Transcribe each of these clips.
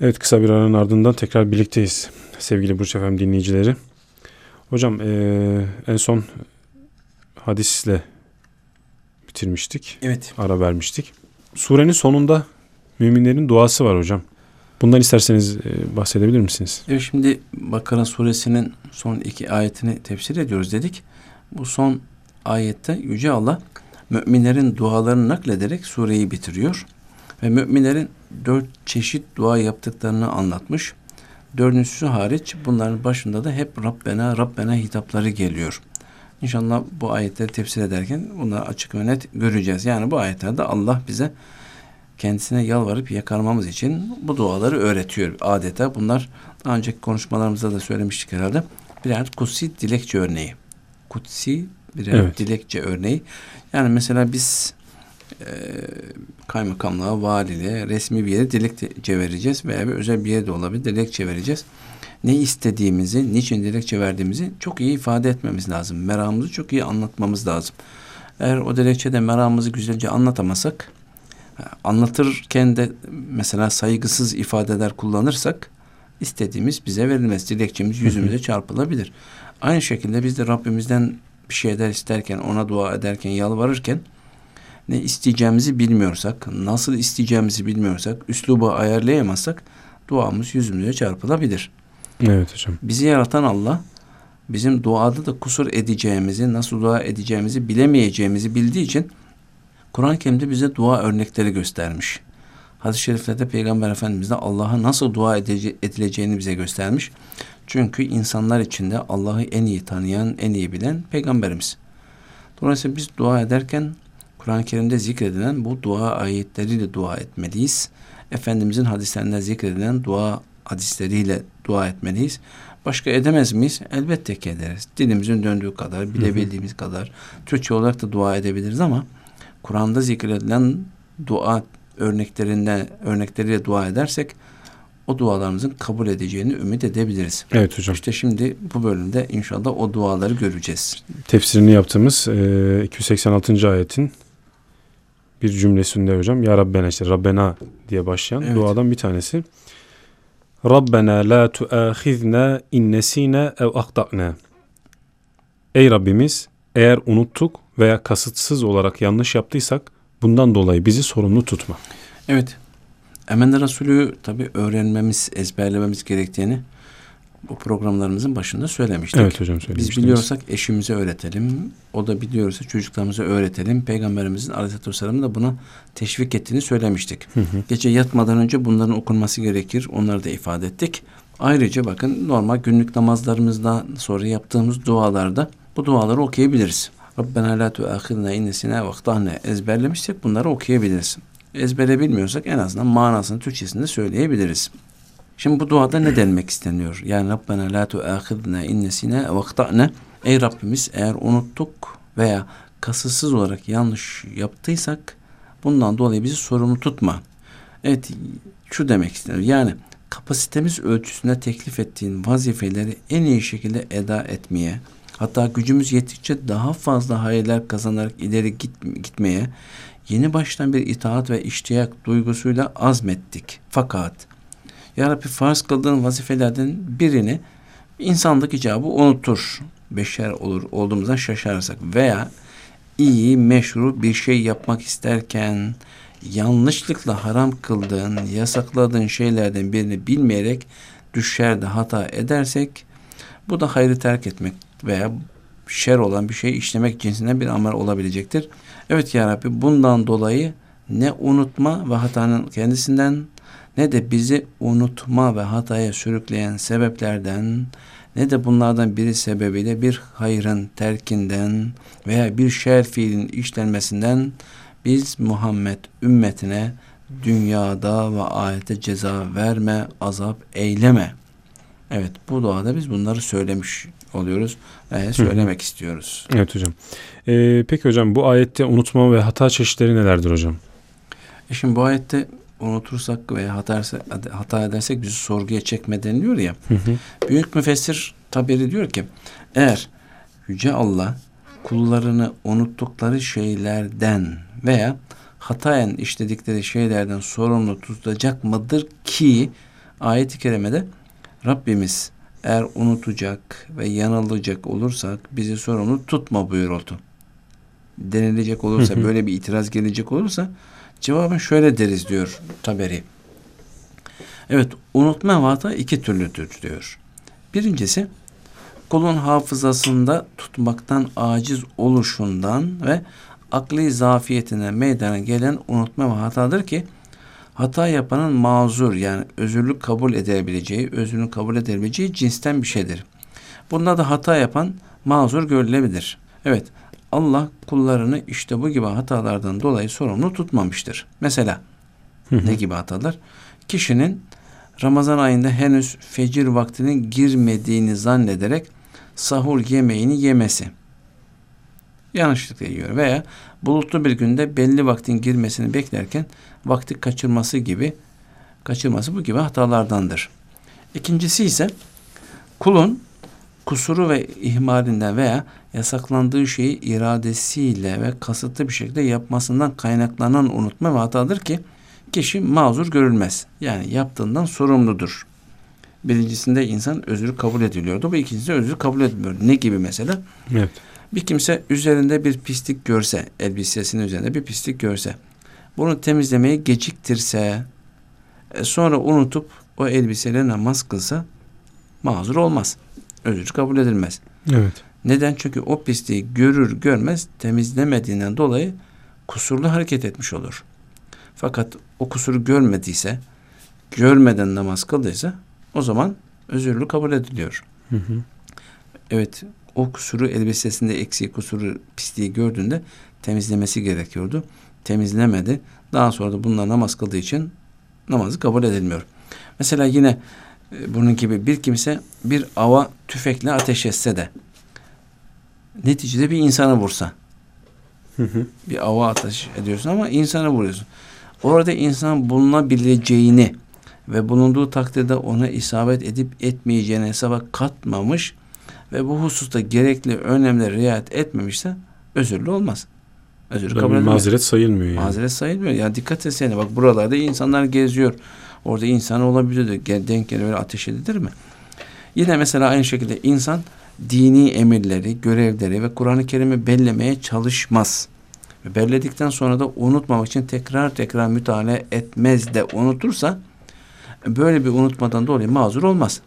Evet kısa bir aranın ardından tekrar birlikteyiz sevgili Burç Efem dinleyicileri. Hocam e, en son hadisle bitirmiştik. Evet. Ara vermiştik. Surenin sonunda müminlerin duası var hocam. Bundan isterseniz e, bahsedebilir misiniz? Evet şimdi Bakara suresinin son iki ayetini tefsir ediyoruz dedik. Bu son ayette Yüce Allah müminlerin dualarını naklederek sureyi bitiriyor. Ve müminlerin dört çeşit dua yaptıklarını anlatmış. Dördüncüsü hariç bunların başında da hep Rabbena Rabbena hitapları geliyor. İnşallah bu ayetleri tefsir ederken bunları açık ve net göreceğiz. Yani bu ayetlerde Allah bize kendisine yalvarıp yakarmamız için bu duaları öğretiyor adeta. Bunlar daha önceki konuşmalarımızda da söylemiştik herhalde. Birer kutsi dilekçe örneği. Kutsi birer evet. dilekçe örneği. Yani mesela biz e, kaymakamlığa, valiliğe, resmi bir yere dilekçe vereceğiz veya bir özel bir yere de olabilir dilekçe vereceğiz. Ne istediğimizi, niçin dilekçe verdiğimizi çok iyi ifade etmemiz lazım. Meramımızı çok iyi anlatmamız lazım. Eğer o dilekçede meramımızı güzelce anlatamasak, anlatırken de mesela saygısız ifadeler kullanırsak istediğimiz bize verilmez. Dilekçemiz yüzümüze çarpılabilir. Aynı şekilde biz de Rabbimizden bir şeyler isterken, ona dua ederken, yalvarırken ne isteyeceğimizi bilmiyorsak, nasıl isteyeceğimizi bilmiyorsak, üslubu ayarlayamazsak duamız yüzümüze çarpılabilir. Evet hocam. Bizi yaratan Allah bizim duada da kusur edeceğimizi, nasıl dua edeceğimizi bilemeyeceğimizi bildiği için Kur'an-ı Kerim'de bize dua örnekleri göstermiş. Hadis-i şeriflerde Peygamber Efendimiz de Allah'a nasıl dua edileceğini bize göstermiş. Çünkü insanlar içinde Allah'ı en iyi tanıyan, en iyi bilen Peygamberimiz. Dolayısıyla biz dua ederken Kur'an-ı Kerim'de zikredilen bu dua ayetleriyle dua etmeliyiz. Efendimizin hadislerinde zikredilen dua hadisleriyle dua etmeliyiz. Başka edemez miyiz? Elbette ki ederiz. Dilimizin döndüğü kadar, bilebildiğimiz kadar Türkçe olarak da dua edebiliriz ama Kur'an'da zikredilen dua örneklerinden örnekleriyle dua edersek o dualarımızın kabul edeceğini ümit edebiliriz. Evet hocam. İşte şimdi bu bölümde inşallah o duaları göreceğiz. Tefsirini yaptığımız e, 286. ayetin bir cümlesinde hocam Ya Rabbena işte Rabbena diye başlayan evet. duadan bir tanesi. Rabbena la tuahizna in nesina ev ahtana. Ey Rabbimiz eğer unuttuk veya kasıtsız olarak yanlış yaptıysak bundan dolayı bizi sorumlu tutma. Evet. Emende Resulü tabi öğrenmemiz, ezberlememiz gerektiğini bu programlarımızın başında söylemiştik. Evet hocam söylemiştiniz. Biz biliyorsak eşimize öğretelim. O da biliyorsa çocuklarımıza öğretelim. Peygamberimizin aleyhissalatü vesselam da buna teşvik ettiğini söylemiştik. Hı hı. Gece yatmadan önce bunların okunması gerekir. Onları da ifade ettik. Ayrıca bakın normal günlük namazlarımızda sonra yaptığımız dualarda bu duaları okuyabiliriz. Rabbena la tuâkhidna innesine vaktahne ezberlemişsek bunları okuyabiliriz. Ezbere bilmiyorsak en azından manasını Türkçesinde söyleyebiliriz. Şimdi bu duada ne denmek isteniyor? Yani Rabbena la tuâkhidna innesine vaktahne Ey Rabbimiz eğer unuttuk veya kasıtsız olarak yanlış yaptıysak bundan dolayı bizi sorumlu tutma. Evet şu demek isteniyor. Yani kapasitemiz ölçüsünde teklif ettiğin vazifeleri en iyi şekilde eda etmeye, Hatta gücümüz yettikçe daha fazla hayırlar kazanarak ileri git, gitmeye yeni baştan bir itaat ve iştiyak duygusuyla azmettik. Fakat Ya Rabbi farz kıldığın vazifelerden birini insanlık icabı unutur. Beşer olur olduğumuzdan şaşarsak veya iyi, meşru bir şey yapmak isterken yanlışlıkla haram kıldığın, yasakladığın şeylerden birini bilmeyerek düşer de hata edersek bu da hayrı terk etmek veya şer olan bir şey işlemek cinsinden bir amel olabilecektir. Evet ya Rabbi bundan dolayı ne unutma ve hatanın kendisinden ne de bizi unutma ve hataya sürükleyen sebeplerden ne de bunlardan biri sebebiyle bir hayrın terkinden veya bir şer fiilin işlenmesinden biz Muhammed ümmetine dünyada ve ahirette ceza verme, azap eyleme. Evet bu duada biz bunları söylemiş oluyoruz. E, söylemek Hı. istiyoruz. Evet hocam. Ee, peki hocam bu ayette unutma ve hata çeşitleri nelerdir hocam? E şimdi bu ayette unutursak veya hata, hata edersek bizi sorguya çekme deniliyor ya. Hı hı. Büyük müfessir tabiri diyor ki eğer Yüce Allah kullarını unuttukları şeylerden veya hatayen işledikleri şeylerden sorumlu tutacak mıdır ki Ayet-i kerimede Rabbimiz eğer unutacak ve yanılacak olursak bizi sorumlu tutma buyuruldu. Denilecek olursa böyle bir itiraz gelecek olursa cevabın şöyle deriz diyor Taberi. Evet unutma ve hata iki türlüdür diyor. Birincisi kulun hafızasında tutmaktan aciz oluşundan ve akli zafiyetine meydana gelen unutma ve hatadır ki hata yapanın mazur yani özürlük kabul edebileceği, özrünü kabul edebileceği cinsten bir şeydir. Bunda da hata yapan mazur görülebilir. Evet, Allah kullarını işte bu gibi hatalardan dolayı sorumlu tutmamıştır. Mesela ne gibi hatalar? Kişinin Ramazan ayında henüz fecir vaktinin girmediğini zannederek sahur yemeğini yemesi. Yanlışlıkla yiyor veya bulutlu bir günde belli vaktin girmesini beklerken vakti kaçırması gibi kaçırması bu gibi hatalardandır. İkincisi ise kulun kusuru ve ihmalinden veya yasaklandığı şeyi iradesiyle ve kasıtlı bir şekilde yapmasından kaynaklanan unutma ve hatadır ki kişi mazur görülmez. Yani yaptığından sorumludur. Birincisinde insan özrü kabul ediliyordu. Bu ikincisinde özrü kabul edilmiyor. Ne gibi mesela? Evet. Bir kimse üzerinde bir pislik görse, elbisesinin üzerinde bir pislik görse, bunu temizlemeyi geciktirse, e, sonra unutup o elbiseyle namaz kılsa mazur olmaz. Özür kabul edilmez. Evet. Neden? Çünkü o pisliği görür görmez temizlemediğinden dolayı kusurlu hareket etmiş olur. Fakat o kusuru görmediyse, görmeden namaz kıldıysa o zaman özürlü kabul ediliyor. Hı hı. Evet, o kusuru elbisesinde eksiği, kusuru, pisliği gördüğünde temizlemesi gerekiyordu. Temizlemedi. Daha sonra da bununla namaz kıldığı için namazı kabul edilmiyor. Mesela yine bunun gibi bir kimse bir ava tüfekle ateş etse de neticede bir insanı vursa Hı hı. bir ava ateş ediyorsun ama insanı vuruyorsun. Orada insan bulunabileceğini ve bulunduğu takdirde ona isabet edip etmeyeceğini hesaba katmamış ve bu hususta gerekli önemli riayet etmemişse özürlü olmaz. Özür kabul edilmez. Mazeret sayılmıyor yani. Mazeret sayılmıyor. Ya dikkat etsene bak buralarda insanlar geziyor. Orada insan olabilir. Gel, denk gelir böyle ateş edilir mi? Yine mesela aynı şekilde insan dini emirleri, görevleri ve Kur'an-ı Kerim'i bellemeye çalışmaz. Ve belledikten sonra da unutmamak için tekrar tekrar müteala etmez de unutursa böyle bir unutmadan dolayı mazur olmaz.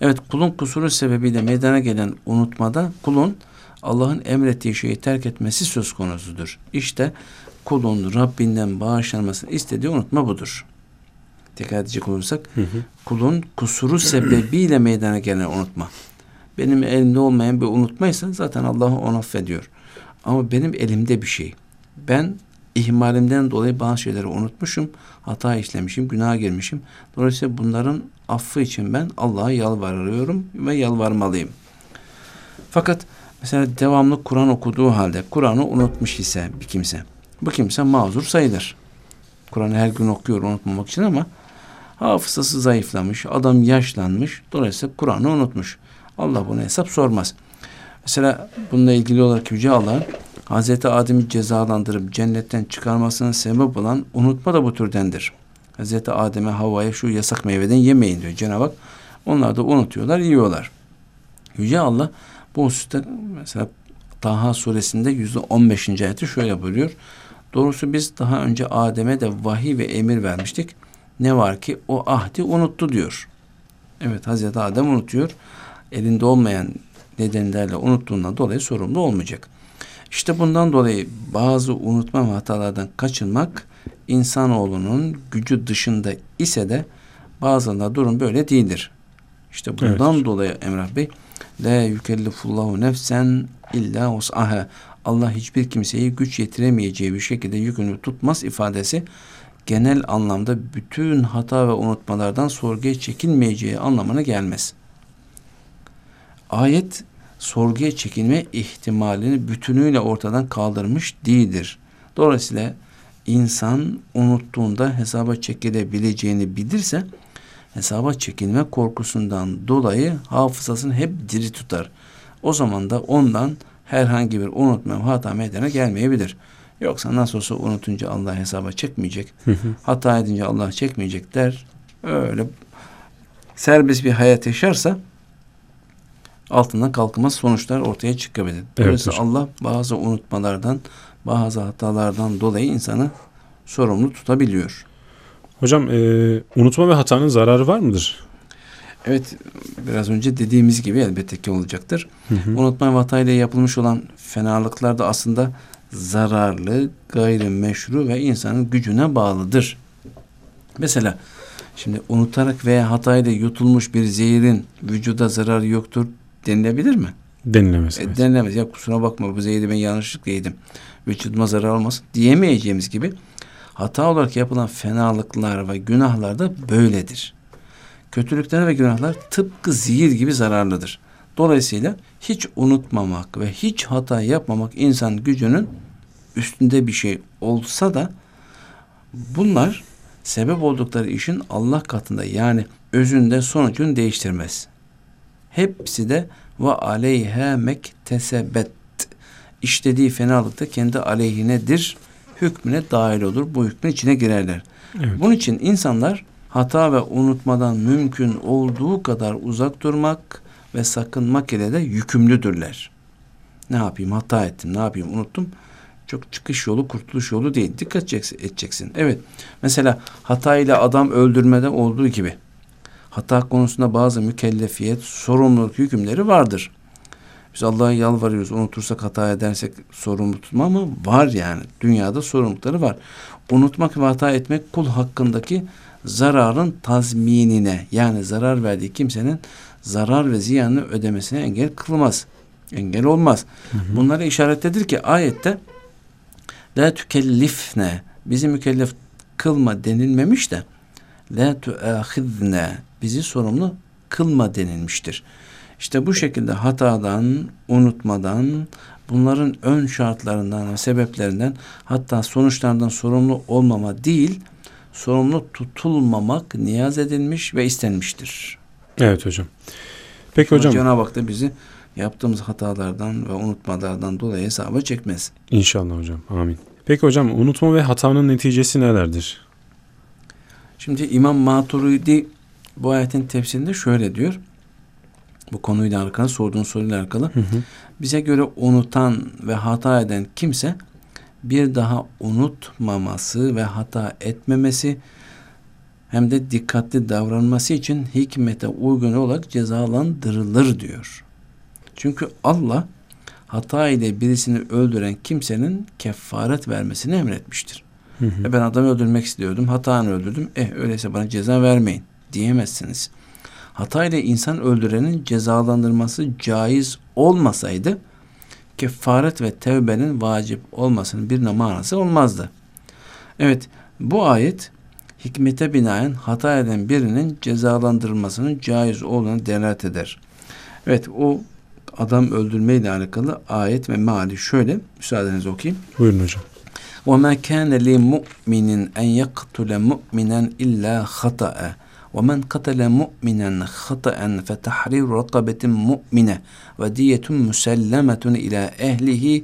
Evet kulun kusuru sebebiyle meydana gelen unutmada kulun Allah'ın emrettiği şeyi terk etmesi söz konusudur. İşte kulun Rabbinden bağışlanmasını istediği unutma budur. Tekrar edecek olursak Hı hı. kulun kusuru sebebiyle meydana gelen unutma. Benim elimde olmayan bir unutmaysa zaten Allah onu affediyor. Ama benim elimde bir şey. Ben ihmalimden dolayı bazı şeyleri unutmuşum, hata işlemişim, günah girmişim. Dolayısıyla bunların affı için ben Allah'a yalvarıyorum ve yalvarmalıyım. Fakat mesela devamlı Kur'an okuduğu halde Kur'an'ı unutmuş ise bir kimse, bu kimse mazur sayılır. Kur'an'ı her gün okuyor unutmamak için ama hafızası zayıflamış, adam yaşlanmış, dolayısıyla Kur'an'ı unutmuş. Allah buna hesap sormaz. Mesela bununla ilgili olarak Yüce Allah Hazreti Adem'i cezalandırıp cennetten çıkarmasına sebep olan unutma da bu türdendir. Hazreti Adem'e Havva'ya şu yasak meyveden yemeyin diyor Cenab-ı Hak. Onlar da unutuyorlar, yiyorlar. Yüce Allah bu hususta mesela Taha suresinde yüzde on beşinci ayeti şöyle buyuruyor. Doğrusu biz daha önce Adem'e de vahiy ve emir vermiştik. Ne var ki o ahdi unuttu diyor. Evet Hazreti Adem unutuyor. Elinde olmayan nedenlerle unuttuğundan dolayı sorumlu olmayacak. İşte bundan dolayı bazı unutma ve hatalardan kaçınmak insanoğlunun gücü dışında ise de bazılarında durum böyle değildir. İşte bundan Evet. dolayı Emrah Bey La yükellifullahu nefsen illa us'aha Allah hiçbir kimseyi güç yetiremeyeceği bir şekilde yükünü tutmaz ifadesi genel anlamda bütün hata ve unutmalardan sorguya çekilmeyeceği anlamına gelmez. Ayet sorguya çekilme ihtimalini bütünüyle ortadan kaldırmış değildir. Dolayısıyla insan unuttuğunda hesaba çekilebileceğini bilirse hesaba çekilme korkusundan dolayı hafızasını hep diri tutar. O zaman da ondan herhangi bir unutma hata meydana gelmeyebilir. Yoksa nasıl olsa unutunca Allah hesaba çekmeyecek. Hı hı. Hata edince Allah çekmeyecek der. öyle serbest bir hayat yaşarsa altından kalkmaz sonuçlar ortaya çıkabilir. Dolayısıyla evet, Allah bazı unutmalardan, bazı hatalardan dolayı insanı sorumlu tutabiliyor. Hocam e, unutma ve hatanın zararı var mıdır? Evet biraz önce dediğimiz gibi elbette ki olacaktır. Hı hı. Unutma ve hatayla yapılmış olan fenalıklar da aslında zararlı, gayrimeşru ve insanın gücüne bağlıdır. Mesela şimdi unutarak veya hatayla yutulmuş bir zehirin vücuda zararı yoktur denilebilir mi? Denilemez. E, denilemez. Ya kusura bakma bu zehri ben yanlışlıkla yedim. Vücuduma zarar olmasın diyemeyeceğimiz gibi hata olarak yapılan fenalıklar ve günahlar da böyledir. Kötülükler ve günahlar tıpkı zehir gibi zararlıdır. Dolayısıyla hiç unutmamak ve hiç hata yapmamak insan gücünün üstünde bir şey olsa da bunlar sebep oldukları işin Allah katında yani özünde sonucunu değiştirmez. Hepsi de ve aleyhe mektesebet işlediği fenalıkta kendi aleyhinedir. Hükmüne dahil olur. Bu hükmün içine girerler. Evet. Bunun için insanlar hata ve unutmadan mümkün olduğu kadar uzak durmak ve sakınmak ile de yükümlüdürler. Ne yapayım hata ettim ne yapayım unuttum. Çok çıkış yolu kurtuluş yolu değil. Dikkat edeceksin. Evet mesela hata ile adam öldürmede olduğu gibi hata konusunda bazı mükellefiyet, sorumluluk hükümleri vardır. Biz Allah'a yalvarıyoruz. Unutursak hata edersek sorumlu tutma ama var yani. Dünyada sorumlulukları var. Unutmak ve hata etmek kul hakkındaki zararın tazminine yani zarar verdiği kimsenin zarar ve ziyanını ödemesine engel kılmaz. Engel olmaz. Hı hı. Bunları işaretledir ki ayette la tükellifne bizi mükellef kılma denilmemiş de la tuahidne bizi sorumlu kılma denilmiştir. İşte bu şekilde hatadan, unutmadan, bunların ön şartlarından sebeplerinden hatta sonuçlardan sorumlu olmama değil, sorumlu tutulmamak niyaz edilmiş ve istenmiştir. Evet hocam. Peki Ama hocam. Cenab-ı Hak da bizi yaptığımız hatalardan ve unutmalardan dolayı hesaba çekmez. İnşallah hocam. Amin. Peki hocam unutma ve hatanın neticesi nelerdir? Şimdi İmam Maturidi bu ayetin tefsirinde şöyle diyor. Bu konuyla alakalı sorduğun soruyla alakalı. Hı hı. Bize göre unutan ve hata eden kimse bir daha unutmaması ve hata etmemesi hem de dikkatli davranması için hikmete uygun olarak cezalandırılır diyor. Çünkü Allah hata ile birisini öldüren kimsenin kefaret vermesini emretmiştir. Hı hı. E ben adamı öldürmek istiyordum, hatanı öldürdüm. Eh öyleyse bana ceza vermeyin diyemezsiniz. Hata ile insan öldürenin cezalandırması caiz olmasaydı kefaret ve tevbenin vacip olmasının bir manası olmazdı. Evet bu ayet hikmete binaen hata eden birinin cezalandırılmasının caiz olduğunu delalet eder. Evet o adam öldürme ile alakalı ayet ve meali şöyle müsaadenizi okuyayım. Buyurun hocam. وَمَا كَانَ لِمُؤْمِنٍ اَنْ يَقْتُلَ مُؤْمِنًا اِلَّا خَطَأً ومن قتل مؤمنا خطأ فتحرير رقبة مؤمنة ودية مسلمة إلى أهله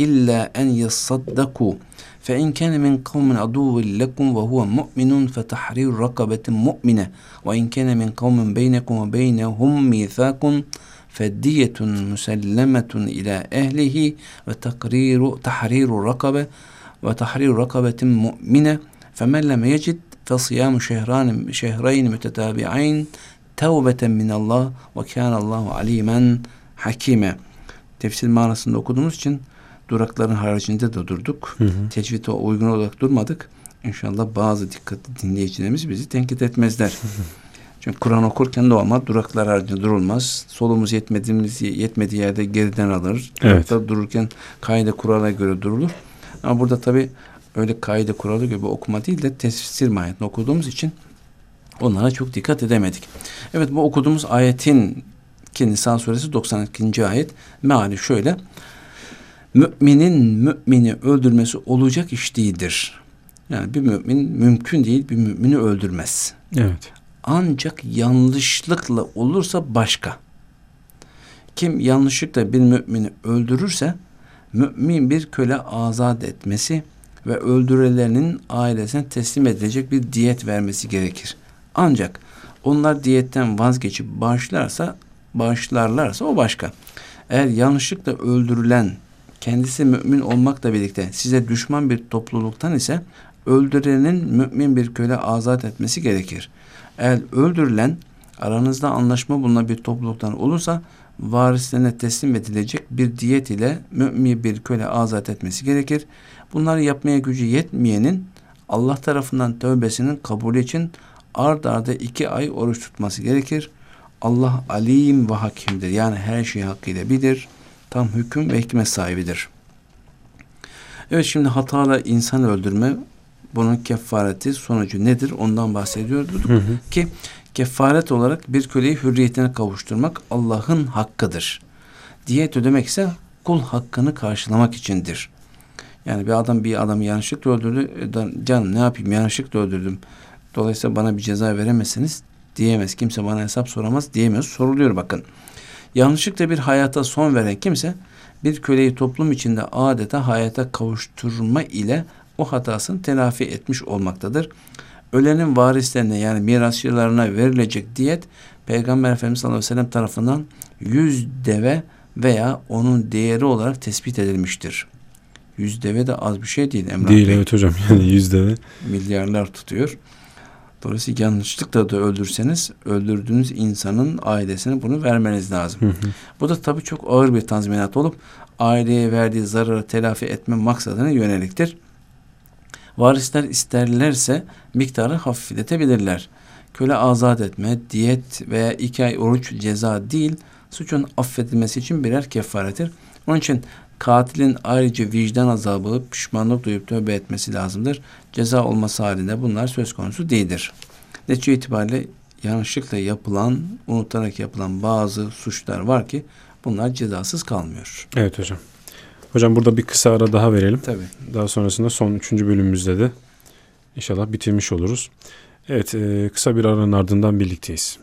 إلا أن يصدقوا. فإن كان من قوم عدو لكم وهو مؤمن فتحرير رقبة مؤمنة. وإن كان من قوم بينكم وبينهم ميثاق فدية مسلمة إلى أهله وتقرير تحرير رقبة وتحرير رقبة مؤمنة. فمن لم يجد فصيام شهران شهرين متتابعين tevbeten minallah ve kânallahu alimen hakime. Tefsir manasında okuduğumuz için durakların haricinde de durduk. Hı hı. Tecvide uygun olarak durmadık. İnşallah bazı dikkatli dinleyicilerimiz bizi tenkit etmezler. Çünkü Kur'an okurken normal duraklar haricinde durulmaz. Solumuz yetmediğimiz yetmediği yerde geriden alır. Evet. Durakta dururken kaide kurala göre durulur. Ama burada tabi öyle kaide kuralı gibi okuma değil de tefsir mahiyetini okuduğumuz için onlara çok dikkat edemedik. Evet bu okuduğumuz ayetin ki Nisa suresi 92. ayet meali şöyle. Müminin mümini öldürmesi olacak iş değildir. Yani bir mümin mümkün değil bir mümini öldürmez. Evet. Ancak yanlışlıkla olursa başka. Kim yanlışlıkla bir mümini öldürürse mümin bir köle azat etmesi ve öldürülenin ailesine teslim edilecek bir diyet vermesi gerekir. Ancak onlar diyetten vazgeçip bağışlarsa, bağışlarlarsa o başka. Eğer yanlışlıkla öldürülen kendisi mümin olmakla birlikte size düşman bir topluluktan ise öldürenin mümin bir köle azat etmesi gerekir. Eğer öldürülen aranızda anlaşma bulunan bir topluluktan olursa varislerine teslim edilecek bir diyet ile mümin bir köle azat etmesi gerekir. Bunları yapmaya gücü yetmeyenin Allah tarafından tövbesinin kabulü için ard arda iki ay oruç tutması gerekir. Allah alim ve hakimdir. Yani her şeyi hakkıyla bilir. Tam hüküm ve hikmet sahibidir. Evet şimdi hatalı insan öldürme bunun kefareti sonucu nedir ondan bahsediyorduk hı hı. ki kefaret olarak bir köleyi hürriyetine kavuşturmak Allah'ın hakkıdır. Diyet ödemek ise kul hakkını karşılamak içindir. Yani bir adam bir adamı yanlışlıkla öldürdü. E, canım ne yapayım yanlışlıkla öldürdüm. Dolayısıyla bana bir ceza veremezsiniz diyemez. Kimse bana hesap soramaz diyemez. Soruluyor bakın. Yanlışlıkla bir hayata son veren kimse bir köleyi toplum içinde adeta hayata kavuşturma ile o hatasını telafi etmiş olmaktadır. Ölenin varislerine yani mirasçılarına verilecek diyet Peygamber Efendimiz sallallahu aleyhi ve sellem tarafından yüz deve veya onun değeri olarak tespit edilmiştir. Yüz deve de az bir şey değil Emrah Değil Bey. evet hocam yani yüz deve. Milyarlar tutuyor. Dolayısıyla yanlışlıkla da öldürseniz öldürdüğünüz insanın ailesine bunu vermeniz lazım. Hı hı. Bu da tabii çok ağır bir tazminat olup aileye verdiği zararı telafi etme maksadına yöneliktir. Varisler isterlerse miktarı hafifletebilirler. Köle azat etme, diyet veya iki ay oruç ceza değil, suçun affedilmesi için birer kefaretir. Onun için katilin ayrıca vicdan azabı, pişmanlık duyup tövbe etmesi lazımdır. Ceza olması halinde bunlar söz konusu değildir. Netice itibariyle yanlışlıkla yapılan, unutarak yapılan bazı suçlar var ki bunlar cezasız kalmıyor. Evet hocam. Hocam burada bir kısa ara daha verelim. Tabii. Daha sonrasında son üçüncü bölümümüzde de inşallah bitirmiş oluruz. Evet kısa bir aranın ardından birlikteyiz.